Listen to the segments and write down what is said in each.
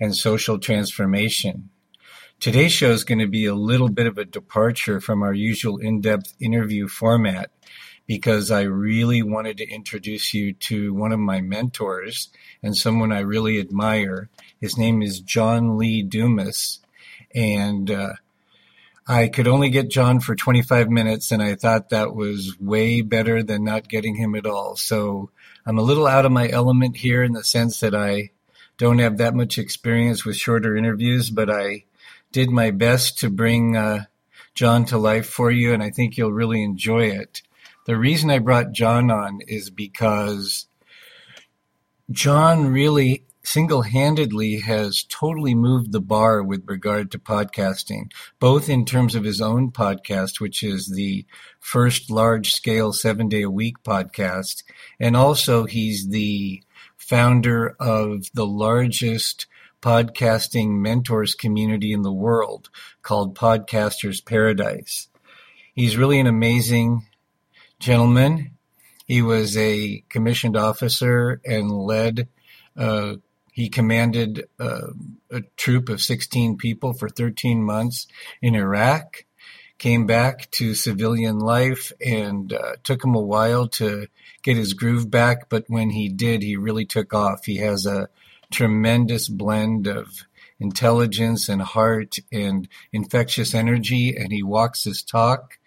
and social transformation. Today's show is going to be a little bit of a departure from our usual in depth interview format because I really wanted to introduce you to one of my mentors and someone I really admire. His name is John Lee Dumas. And uh, I could only get John for 25 minutes, and I thought that was way better than not getting him at all. So I'm a little out of my element here in the sense that I don't have that much experience with shorter interviews, but I did my best to bring uh, John to life for you, and I think you'll really enjoy it. The reason I brought John on is because John really single handedly has totally moved the bar with regard to podcasting, both in terms of his own podcast, which is the first large scale seven day a week podcast, and also he's the founder of the largest podcasting mentors community in the world called Podcasters Paradise. He's really an amazing gentleman. He was a commissioned officer and led, uh, he commanded uh, a troop of 16 people for 13 months in Iraq came back to civilian life and uh, took him a while to get his groove back. But when he did, he really took off. He has a tremendous blend of intelligence and heart and infectious energy, and he walks his talk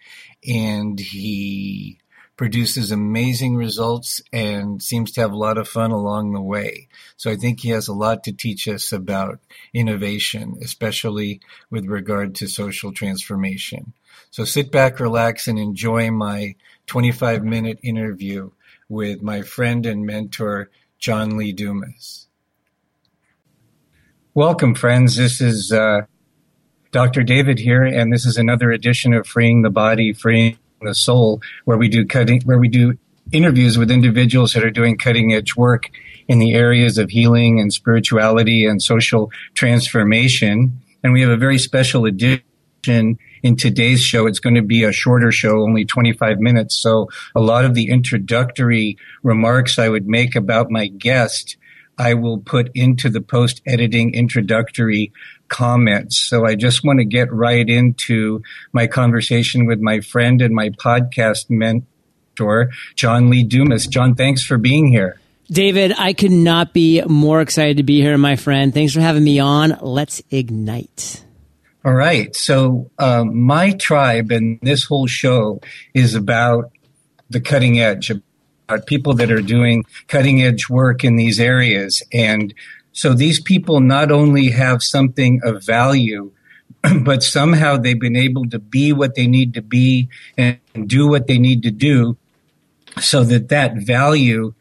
and he produces amazing results and seems to have a lot of fun along the way. So I think he has a lot to teach us about innovation, especially with regard to social transformation. So sit back, relax, and enjoy my 25 minute interview with my friend and mentor, John Lee Dumas. Welcome, friends. This is uh, Dr. David here, and this is another edition of Freeing the Body, Freeing the Soul, where we do cutting, where we do interviews with individuals that are doing cutting edge work in the areas of healing and spirituality and social transformation. And we have a very special edition in today's show. It's going to be a shorter show, only 25 minutes. So a lot of the introductory remarks I would make about my guest, I will put into the post editing introductory comments. So I just want to get right into my conversation with my friend and my podcast mentor, John Lee Dumas. John, thanks for being here. David, I could not be more excited to be here, my friend. Thanks for having me on. Let's ignite. All right. So, um, my tribe and this whole show is about the cutting edge, about people that are doing cutting edge work in these areas. And so these people not only have something of value, but somehow they've been able to be what they need to be and do what they need to do so that that value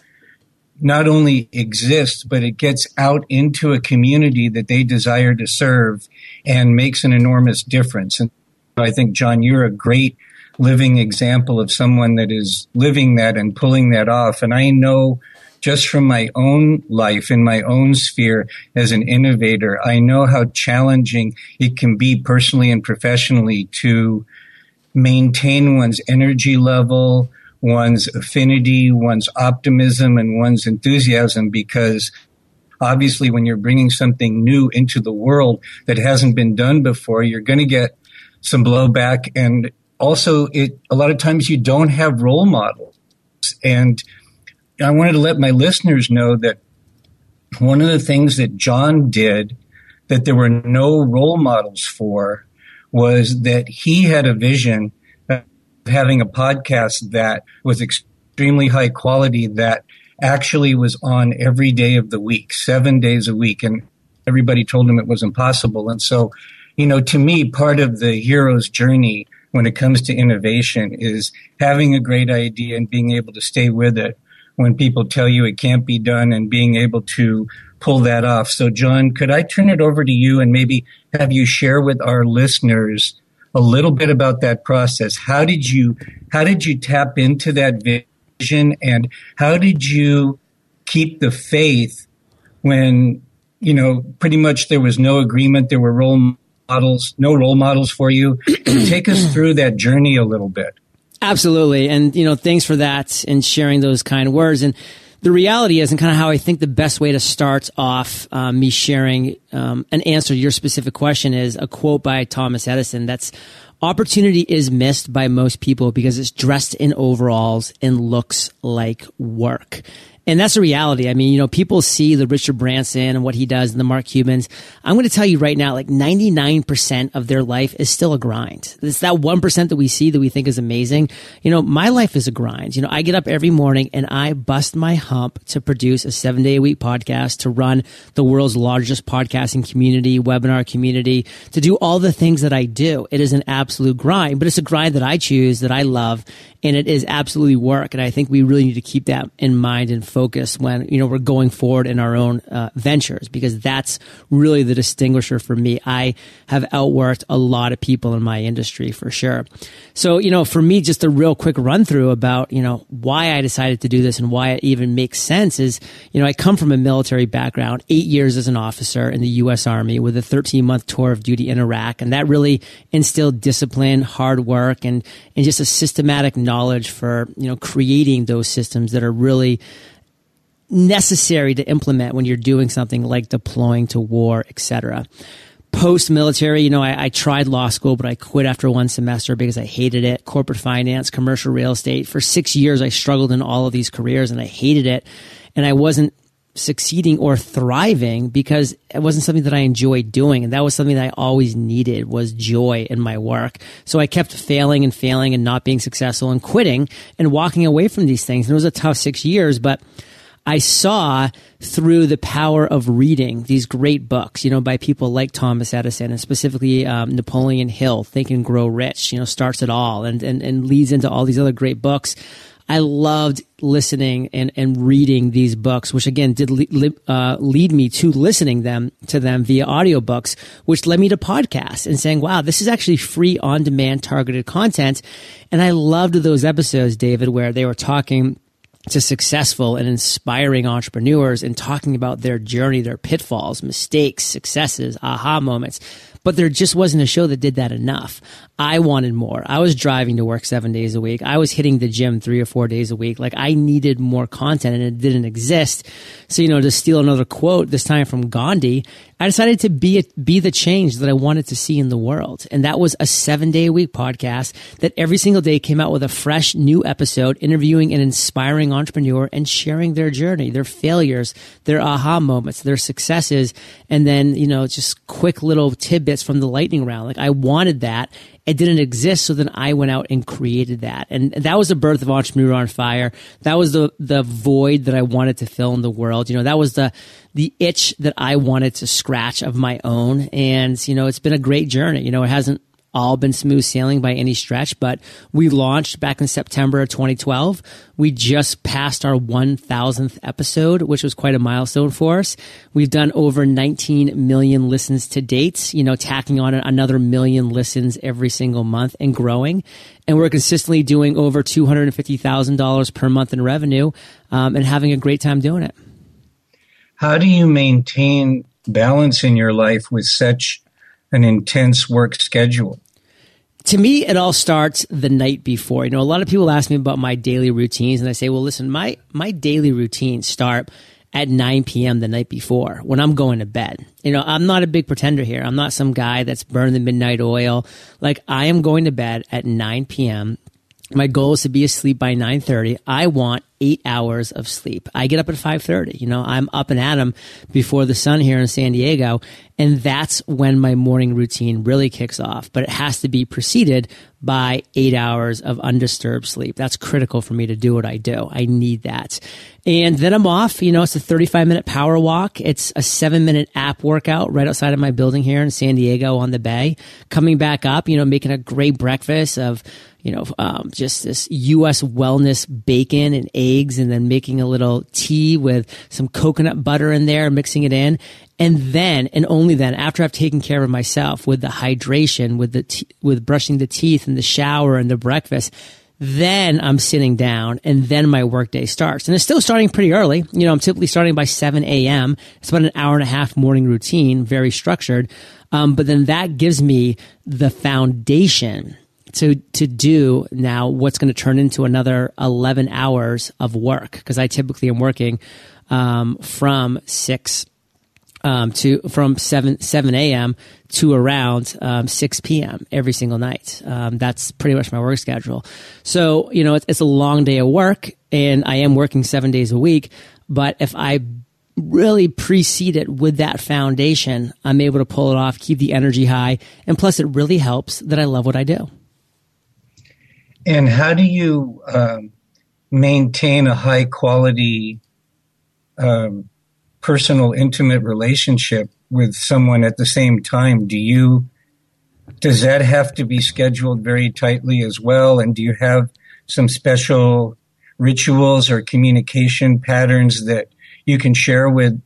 not only exists, but it gets out into a community that they desire to serve and makes an enormous difference. And I think, John, you're a great living example of someone that is living that and pulling that off. And I know just from my own life in my own sphere as an innovator, I know how challenging it can be personally and professionally to maintain one's energy level, one's affinity, one's optimism, and one's enthusiasm because obviously when you're bringing something new into the world that hasn't been done before, you're going to get some blowback. And also it, a lot of times you don't have role models. And I wanted to let my listeners know that one of the things that John did that there were no role models for was that he had a vision of having a podcast that was extremely high quality that actually was on every day of the week, seven days a week. And everybody told him it was impossible. And so, you know, to me, part of the hero's journey when it comes to innovation is having a great idea and being able to stay with it when people tell you it can't be done and being able to pull that off. So, John, could I turn it over to you and maybe have you share with our listeners a little bit about that process? How did you how did you tap into that vision and how did you keep the faith when you know pretty much there was no agreement there were role models no role models for you take us through that journey a little bit absolutely and you know thanks for that and sharing those kind words and the reality is, and kind of how I think the best way to start off um, me sharing um, an answer to your specific question is a quote by Thomas Edison that's opportunity is missed by most people because it's dressed in overalls and looks like work. And that's a reality. I mean, you know, people see the Richard Branson and what he does and the Mark Cubans. I'm going to tell you right now, like 99% of their life is still a grind. It's that 1% that we see that we think is amazing. You know, my life is a grind. You know, I get up every morning and I bust my hump to produce a seven day a week podcast, to run the world's largest podcasting community, webinar community, to do all the things that I do. It is an absolute grind, but it's a grind that I choose, that I love, and it is absolutely work. And I think we really need to keep that in mind and focus when you know we're going forward in our own uh, ventures because that's really the distinguisher for me. I have outworked a lot of people in my industry for sure. So you know, for me, just a real quick run through about you know why I decided to do this and why it even makes sense is you know I come from a military background, eight years as an officer in the U.S. Army with a 13 month tour of duty in Iraq, and that really instilled discipline, hard work, and and just a systematic knowledge knowledge for you know creating those systems that are really necessary to implement when you're doing something like deploying to war, etc. Post military, you know, I, I, tried law school, but I quit after one semester because I hated it. Corporate finance, commercial real estate. For six years, I struggled in all of these careers and I hated it. And I wasn't succeeding or thriving because it wasn't something that I enjoyed doing. And that was something that I always needed was joy in my work. So I kept failing and failing and not being successful and quitting and walking away from these things. And it was a tough six years, but I saw through the power of reading these great books, you know, by people like Thomas Edison and specifically um, Napoleon Hill, Think and Grow Rich, you know, starts it all and, and, and leads into all these other great books. I loved listening and, and reading these books, which again did le- uh, lead me to listening them to them via audiobooks, which led me to podcasts and saying, wow, this is actually free on demand targeted content. And I loved those episodes, David, where they were talking to successful and inspiring entrepreneurs and talking about their journey, their pitfalls, mistakes, successes, aha moments but there just wasn't a show that did that enough. I wanted more. I was driving to work seven days a week. I was hitting the gym three or four days a week. Like I needed more content and it didn't exist. So, you know, to steal another quote, this time from Gandhi, I decided to be a, be the change that I wanted to see in the world. And that was a seven day a week podcast that every single day came out with a fresh new episode interviewing an inspiring entrepreneur and sharing their journey, their failures, their aha moments, their successes, and then, you know, just quick little tidbits from the lightning round. Like I wanted that. It didn't exist. So then I went out and created that. And that was the birth of Entrepreneur on Fire. That was the, the void that I wanted to fill in the world. You know, that was the, the itch that I wanted to scratch of my own. And, you know, it's been a great journey. You know, it hasn't all been smooth sailing by any stretch, but we launched back in September of 2012. We just passed our 1000th episode, which was quite a milestone for us. We've done over 19 million listens to date, you know, tacking on another million listens every single month and growing. And we're consistently doing over $250,000 per month in revenue um, and having a great time doing it. How do you maintain balance in your life with such an intense work schedule? To me, it all starts the night before. You know, a lot of people ask me about my daily routines, and I say, well, listen, my my daily routines start at 9 p.m. the night before when I'm going to bed. You know, I'm not a big pretender here. I'm not some guy that's burned the midnight oil. Like I am going to bed at 9 p.m. My goal is to be asleep by 9:30. I want eight hours of sleep. I get up at 5.30. You know, I'm up and at 'em before the sun here in San Diego. And that's when my morning routine really kicks off. But it has to be preceded by eight hours of undisturbed sleep. That's critical for me to do what I do. I need that. And then I'm off. You know, it's a 35 minute power walk. It's a seven minute app workout right outside of my building here in San Diego on the bay. Coming back up, you know, making a great breakfast of, you know, um, just this U.S. wellness bacon and eggs eggs and then making a little tea with some coconut butter in there, mixing it in. And then, and only then, after I've taken care of myself with the hydration, with the, with brushing the teeth and the shower and the breakfast, then I'm sitting down and then my workday starts. And it's still starting pretty early. You know, I'm typically starting by 7 a.m. It's about an hour and a half morning routine, very structured. Um, but then that gives me the foundation to to do now what's going to turn into another 11 hours of work because I typically am working um, from 6 um, to from 7 7 a.m. to around um, 6 p.m. every single night. Um, that's pretty much my work schedule. So you know it's, it's a long day of work, and I am working seven days a week. But if I really precede it with that foundation, I'm able to pull it off, keep the energy high, and plus it really helps that I love what I do. And how do you um, maintain a high quality um, personal, intimate relationship with someone at the same time? Do you does that have to be scheduled very tightly as well? And do you have some special rituals or communication patterns that you can share with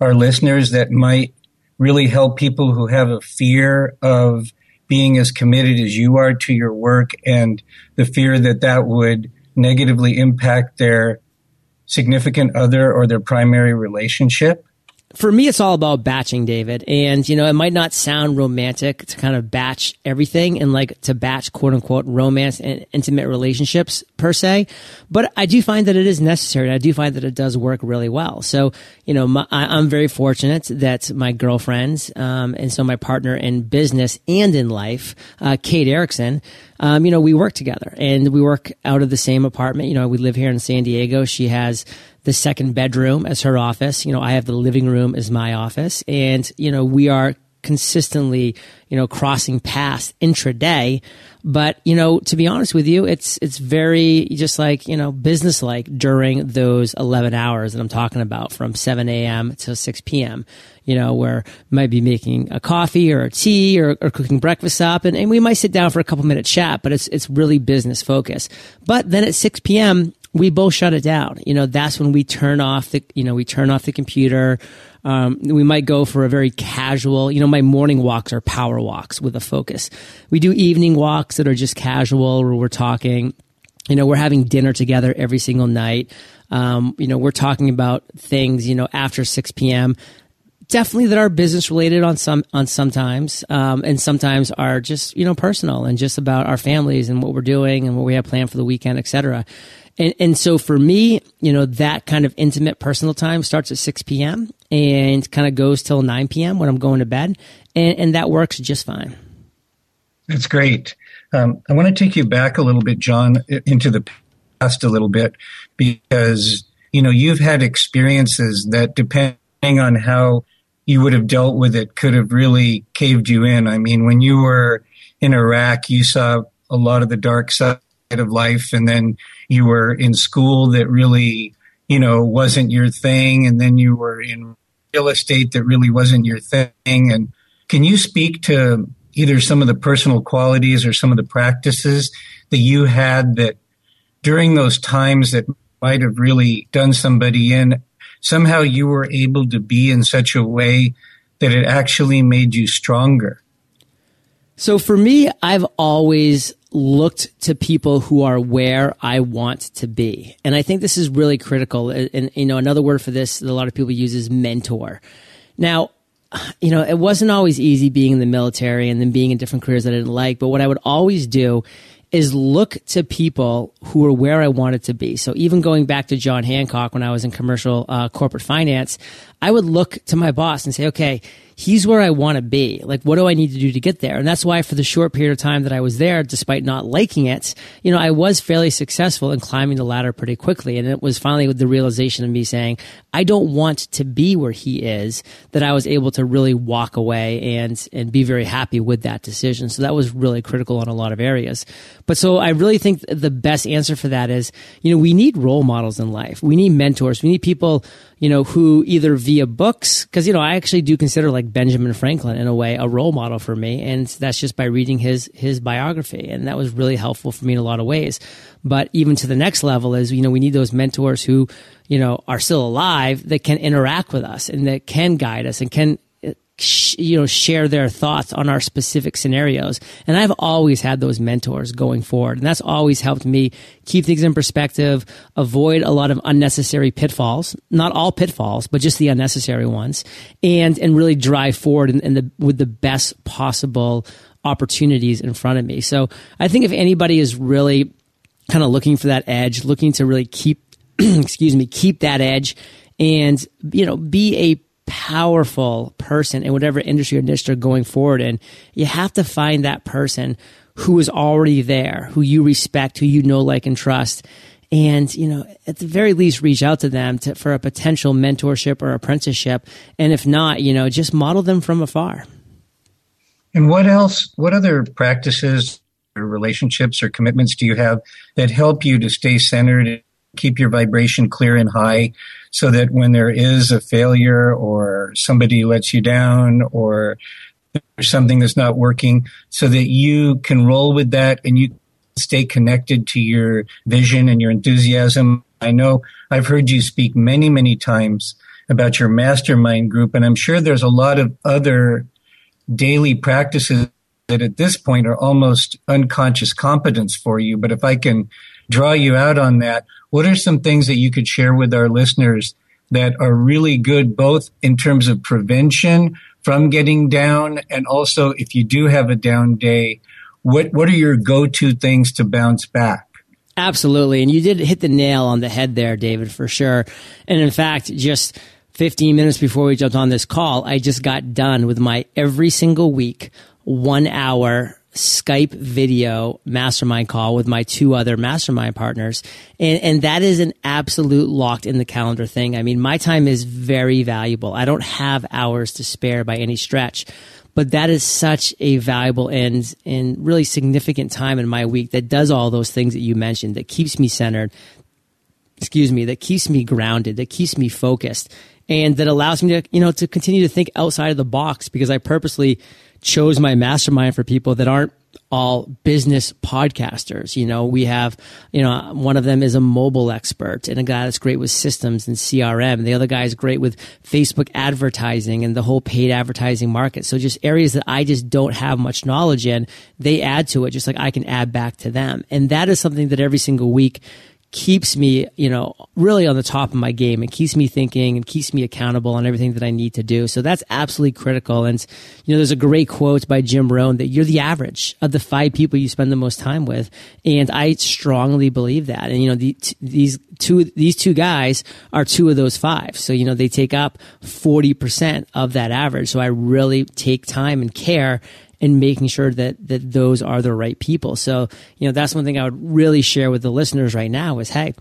our listeners that might really help people who have a fear of being as committed as you are to your work and the fear that that would negatively impact their significant other or their primary relationship? For me, it's all about batching, David. And, you know, it might not sound romantic to kind of batch everything and like to batch quote unquote romance and intimate relationships per se. But I do find that it is necessary. I do find that it does work really well. So, you know, my, I, am very fortunate that my girlfriends, um, and so my partner in business and in life, uh, Kate Erickson, um, you know, we work together and we work out of the same apartment. You know, we live here in San Diego. She has the second bedroom as her office. You know, I have the living room as my office. And, you know, we are consistently, you know, crossing paths intraday. But, you know, to be honest with you, it's, it's very just like, you know, business like during those 11 hours that I'm talking about from 7 a.m. to 6 p.m., you know, where might be making a coffee or a tea or, or cooking breakfast up. And, and we might sit down for a couple minute chat, but it's, it's really business focused. But then at 6 p.m., we both shut it down. You know, that's when we turn off the, you know, we turn off the computer. Um, we might go for a very casual, you know, my morning walks are power walks with a focus. We do evening walks that are just casual where we're talking. You know, we're having dinner together every single night. Um, you know, we're talking about things, you know, after 6 p.m. Definitely that are business related on some, on sometimes, um, and sometimes are just, you know, personal and just about our families and what we're doing and what we have planned for the weekend, et cetera. And, and so for me, you know, that kind of intimate personal time starts at 6 p.m. and kind of goes till 9 p.m. when I'm going to bed. And, and that works just fine. That's great. Um, I want to take you back a little bit, John, into the past a little bit because, you know, you've had experiences that depending on how you would have dealt with it could have really caved you in. I mean, when you were in Iraq, you saw a lot of the dark side of life and then you were in school that really, you know, wasn't your thing, and then you were in real estate that really wasn't your thing. And can you speak to either some of the personal qualities or some of the practices that you had that during those times that might have really done somebody in, somehow you were able to be in such a way that it actually made you stronger? So for me, I've always looked to people who are where I want to be. And I think this is really critical. And, you know, another word for this that a lot of people use is mentor. Now, you know, it wasn't always easy being in the military and then being in different careers that I didn't like. But what I would always do is look to people who were where I wanted to be. So even going back to John Hancock when I was in commercial uh, corporate finance, I would look to my boss and say, okay, he's where I want to be. Like, what do I need to do to get there? And that's why for the short period of time that I was there, despite not liking it, you know, I was fairly successful in climbing the ladder pretty quickly. And it was finally with the realization of me saying, I don't want to be where he is that I was able to really walk away and, and be very happy with that decision. So that was really critical in a lot of areas. But so I really think the best answer for that is, you know, we need role models in life. We need mentors. We need people, you know, who either via books, because, you know, I actually do consider like Benjamin Franklin in a way a role model for me. And that's just by reading his, his biography. And that was really helpful for me in a lot of ways. But even to the next level is, you know, we need those mentors who, you know, are still alive that can interact with us and that can guide us and can you know share their thoughts on our specific scenarios. And i've always had those mentors going forward. And that's always helped me keep things in perspective avoid a lot of unnecessary pitfalls. Not all pitfalls but just the unnecessary ones. And and really drive forward in, in the with the best possible opportunities in front of me. So i think if anybody is really kind of looking for that edge looking to really keep excuse me keep that edge and you know be a powerful person in whatever industry or niche they're going forward in, you have to find that person who is already there, who you respect, who you know, like, and trust. And, you know, at the very least, reach out to them to, for a potential mentorship or apprenticeship. And if not, you know, just model them from afar. And what else, what other practices or relationships or commitments do you have that help you to stay centered, keep your vibration clear and high so that when there is a failure or somebody lets you down or there's something that's not working so that you can roll with that and you stay connected to your vision and your enthusiasm. I know I've heard you speak many, many times about your mastermind group, and I'm sure there's a lot of other daily practices that at this point are almost unconscious competence for you. But if I can draw you out on that, what are some things that you could share with our listeners that are really good, both in terms of prevention from getting down and also if you do have a down day, what, what are your go-to things to bounce back? Absolutely. And you did hit the nail on the head there, David, for sure. And in fact, just 15 minutes before we jumped on this call, I just got done with my every single week, one hour Skype video mastermind call with my two other mastermind partners. And, and that is an absolute locked in the calendar thing. I mean, my time is very valuable. I don't have hours to spare by any stretch, but that is such a valuable and, and really significant time in my week that does all those things that you mentioned, that keeps me centered, excuse me, that keeps me grounded, that keeps me focused and that allows me to, you know, to continue to think outside of the box because I purposely chose my mastermind for people that aren't all business podcasters. You know, we have, you know, one of them is a mobile expert and a guy that's great with systems and CRM. The other guy is great with Facebook advertising and the whole paid advertising market. So just areas that I just don't have much knowledge in, they add to it just like I can add back to them. And that is something that every single week keeps me, you know, really on the top of my game. It keeps me thinking and keeps me accountable on everything that I need to do. So that's absolutely critical. And, you know, there's a great quote by Jim Rohn that you're the average of the five people you spend the most time with. And I strongly believe that. And, you know, the, t- these two, these two guys are two of those five. So, you know, they take up 40% of that average. So I really take time and care and making sure that that those are the right people. So, you know, that's one thing I would really share with the listeners right now is, hey,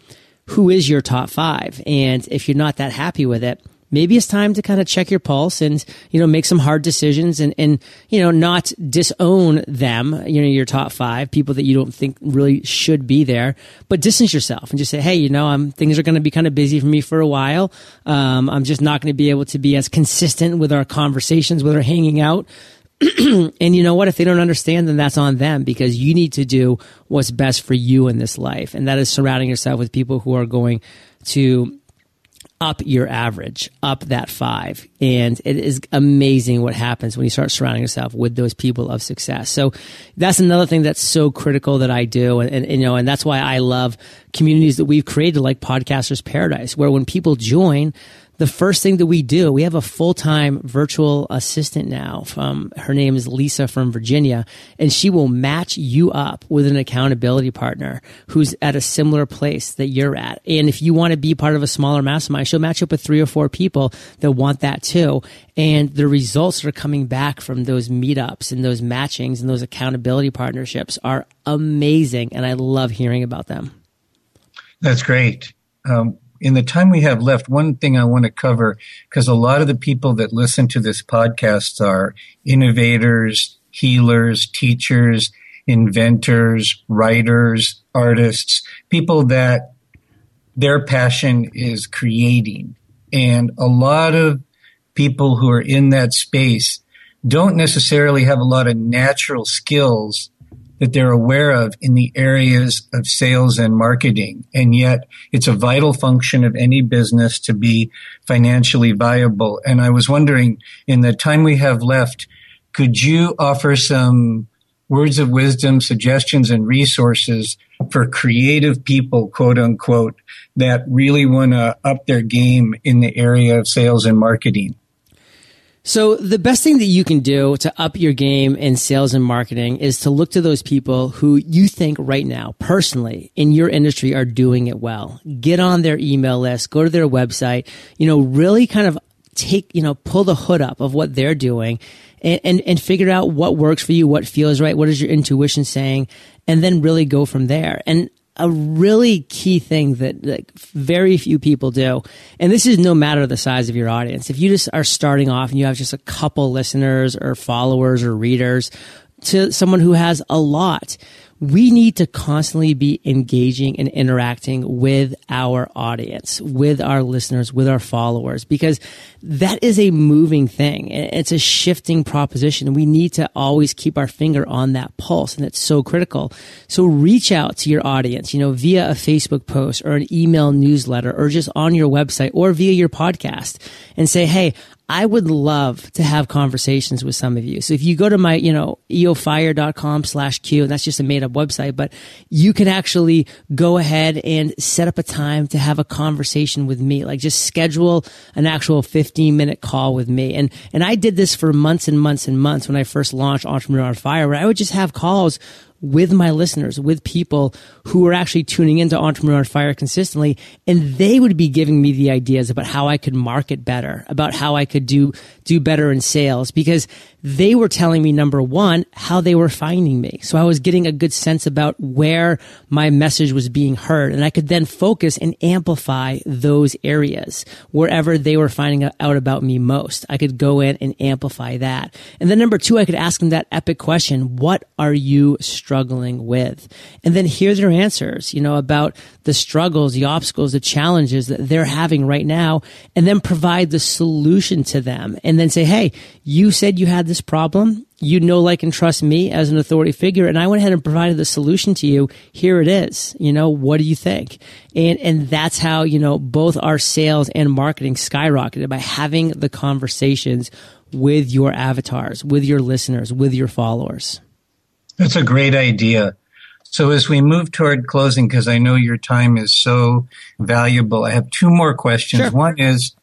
who is your top five? And if you're not that happy with it, maybe it's time to kind of check your pulse and, you know, make some hard decisions and, and, you know, not disown them, you know, your top five people that you don't think really should be there, but distance yourself and just say, Hey, you know, I'm, things are going to be kind of busy for me for a while. Um, I'm just not going to be able to be as consistent with our conversations, with our hanging out. and you know what? If they don't understand, then that's on them because you need to do what's best for you in this life. And that is surrounding yourself with people who are going to up your average, up that five. And it is amazing what happens when you start surrounding yourself with those people of success. So that's another thing that's so critical that I do. And, and, you know, and that's why I love communities that we've created like Podcasters Paradise, where when people join, the first thing that we do, we have a full time virtual assistant now. From her name is Lisa from Virginia, and she will match you up with an accountability partner who's at a similar place that you're at. And if you want to be part of a smaller mastermind, she'll match up with three or four people that want that too. And the results are coming back from those meetups and those matchings and those accountability partnerships are amazing. And I love hearing about them. That's great. Um, in the time we have left, one thing I want to cover, because a lot of the people that listen to this podcast are innovators, healers, teachers, inventors, writers, artists, people that their passion is creating. And a lot of people who are in that space don't necessarily have a lot of natural skills that they're aware of in the areas of sales and marketing. And yet it's a vital function of any business to be financially viable. And I was wondering in the time we have left, could you offer some words of wisdom, suggestions and resources for creative people, quote unquote, that really want to up their game in the area of sales and marketing? So the best thing that you can do to up your game in sales and marketing is to look to those people who you think right now, personally, in your industry are doing it well. Get on their email list, go to their website, you know, really kind of take, you know, pull the hood up of what they're doing and, and, and figure out what works for you, what feels right, what is your intuition saying, and then really go from there. And a really key thing that like, very few people do. And this is no matter the size of your audience. If you just are starting off and you have just a couple listeners or followers or readers to someone who has a lot, we need to constantly be engaging and interacting with our audience, with our listeners, with our followers, because that is a moving thing. It's a shifting proposition. We need to always keep our finger on that pulse, and it's so critical. So reach out to your audience, you know, via a Facebook post or an email newsletter or just on your website or via your podcast and say, Hey, I would love to have conversations with some of you. So if you go to my, you know, eofire.com slash Q, and that's just a made up website, but you can actually go ahead and set up a time to have a conversation with me. Like just schedule an actual 15 minute call with me. And, and I did this for months and months and months when I first launched Entrepreneur on Fire, where I would just have calls with my listeners, with people who are actually tuning into Entrepreneur on Fire consistently. And they would be giving me the ideas about how I could market better, about how I could do, do better in sales because they were telling me number one, how they were finding me. So I was getting a good sense about where my message was being heard. And I could then focus and amplify those areas wherever they were finding out about me most. I could go in and amplify that. And then number two, I could ask them that epic question. What are you struggling with? And then hear their answers, you know, about the struggles, the obstacles, the challenges that they're having right now, and then provide the solution to them. And then say, Hey, you said you had this problem. You know, like, and trust me as an authority figure. And I went ahead and provided the solution to you. Here it is. You know, what do you think? And, and that's how, you know, both our sales and marketing skyrocketed by having the conversations with your avatars, with your listeners, with your followers. That's a great idea. So as we move toward closing, because I know your time is so valuable, I have two more questions. Sure. One is,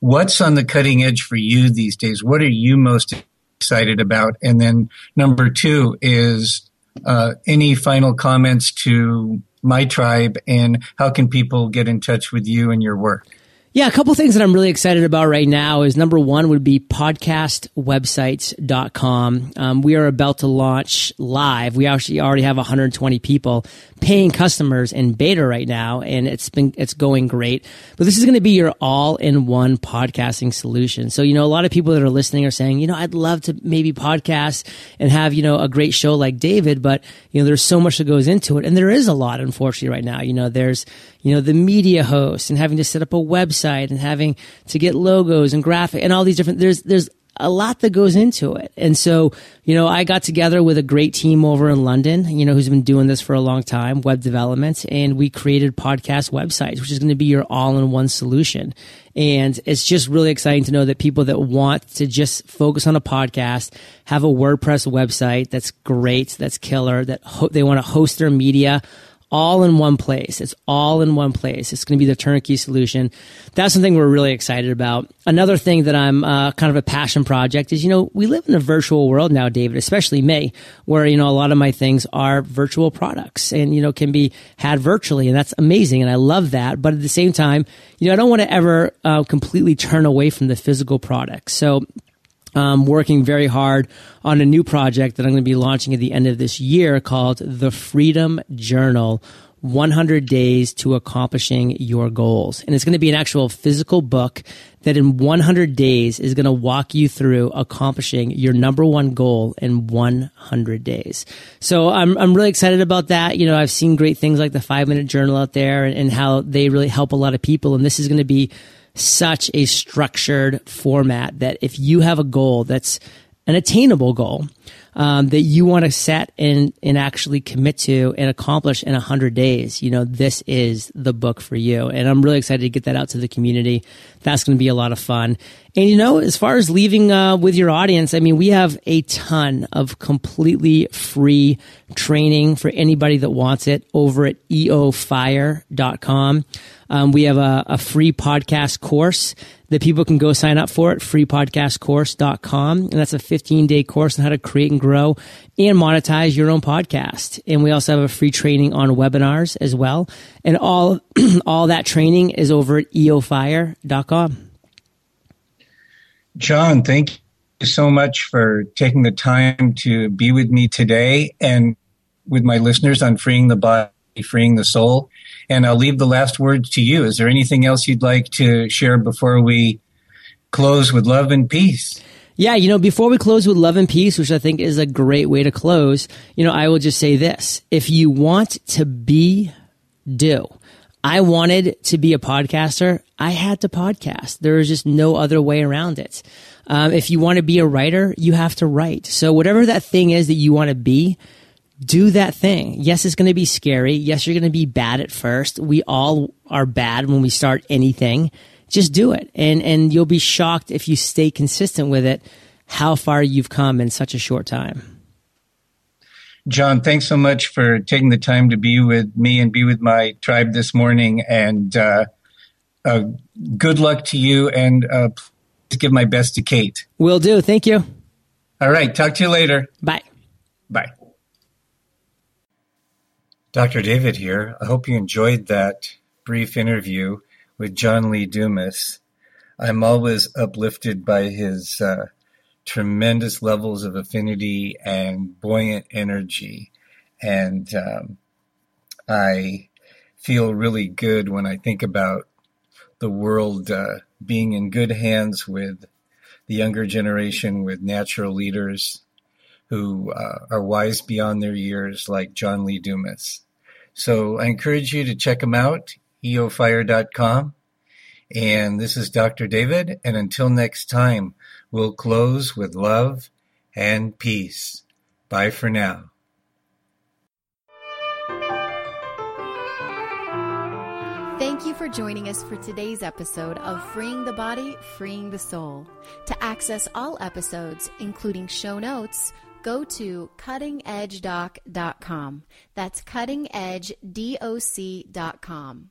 what's on the cutting edge for you these days? What are you most excited about? And then number two is uh, any final comments to my tribe and how can people get in touch with you and your work? Yeah, a couple things that I'm really excited about right now is number one would be podcastwebsites.com. Um, we are about to launch live. We actually already have 120 people paying customers in beta right now, and it's been, it's going great. But this is going to be your all in one podcasting solution. So, you know, a lot of people that are listening are saying, you know, I'd love to maybe podcast and have, you know, a great show like David, but, you know, there's so much that goes into it. And there is a lot, unfortunately, right now. You know, there's, you know, the media host and having to set up a website and having to get logos and graphic and all these different, there's, there's a lot that goes into it. And so, you know, I got together with a great team over in London, you know, who's been doing this for a long time, web development, and we created podcast websites, which is going to be your all-in-one solution. And it's just really exciting to know that people that want to just focus on a podcast have a WordPress website that's great, that's killer, that ho- they want to host their media all in one place. It's all in one place. It's going to be the turnkey solution. That's something we're really excited about. Another thing that I'm uh, kind of a passion project is, you know, we live in a virtual world now, David, especially me, where, you know, a lot of my things are virtual products and, you know, can be had virtually. And that's amazing. And I love that. But at the same time, you know, I don't want to ever uh, completely turn away from the physical product. So um, working very hard on a new project that I'm going to be launching at the end of this year called the Freedom Journal 100 days to accomplishing your goals. And it's going to be an actual physical book that in 100 days is going to walk you through accomplishing your number one goal in 100 days. So I'm, I'm really excited about that. You know, I've seen great things like the five minute journal out there and, and how they really help a lot of people. And this is going to be such a structured format that if you have a goal that's an attainable goal, um, that you want to set and, and actually commit to and accomplish in 100 days, you know, this is the book for you. And I'm really excited to get that out to the community. That's going to be a lot of fun. And, you know, as far as leaving uh, with your audience, I mean, we have a ton of completely free training for anybody that wants it over at eofire.com. Um, we have a, a free podcast course that people can go sign up for at freepodcastcourse.com. And that's a 15 day course on how to create and grow and monetize your own podcast. And we also have a free training on webinars as well. And all, all that training is over at eofire.com. John, thank you so much for taking the time to be with me today and with my listeners on freeing the body, freeing the soul. And I'll leave the last words to you. Is there anything else you'd like to share before we close with love and peace? Yeah, you know, before we close with love and peace, which I think is a great way to close, you know, I will just say this. If you want to be, do. I wanted to be a podcaster. I had to podcast. There is just no other way around it. Um, if you want to be a writer, you have to write. So whatever that thing is that you want to be, do that thing. Yes, it's going to be scary. Yes, you're going to be bad at first. We all are bad when we start anything. Just do it. And, and you'll be shocked if you stay consistent with it, how far you've come in such a short time. John, thanks so much for taking the time to be with me and be with my tribe this morning. And uh, uh, good luck to you. And uh, please give my best to Kate. Will do. Thank you. All right. Talk to you later. Bye. Bye. Dr. David here. I hope you enjoyed that brief interview with John Lee Dumas. I'm always uplifted by his uh, tremendous levels of affinity and buoyant energy. And um, I feel really good when I think about the world uh, being in good hands with the younger generation, with natural leaders who uh, are wise beyond their years, like John Lee Dumas. So I encourage you to check them out, eofire.com. And this is Dr. David. And until next time, we'll close with love and peace. Bye for now. Thank you for joining us for today's episode of Freeing the Body, Freeing the Soul. To access all episodes, including show notes, go to cuttingedgedoc.com. That's cuttingedgedoc.com.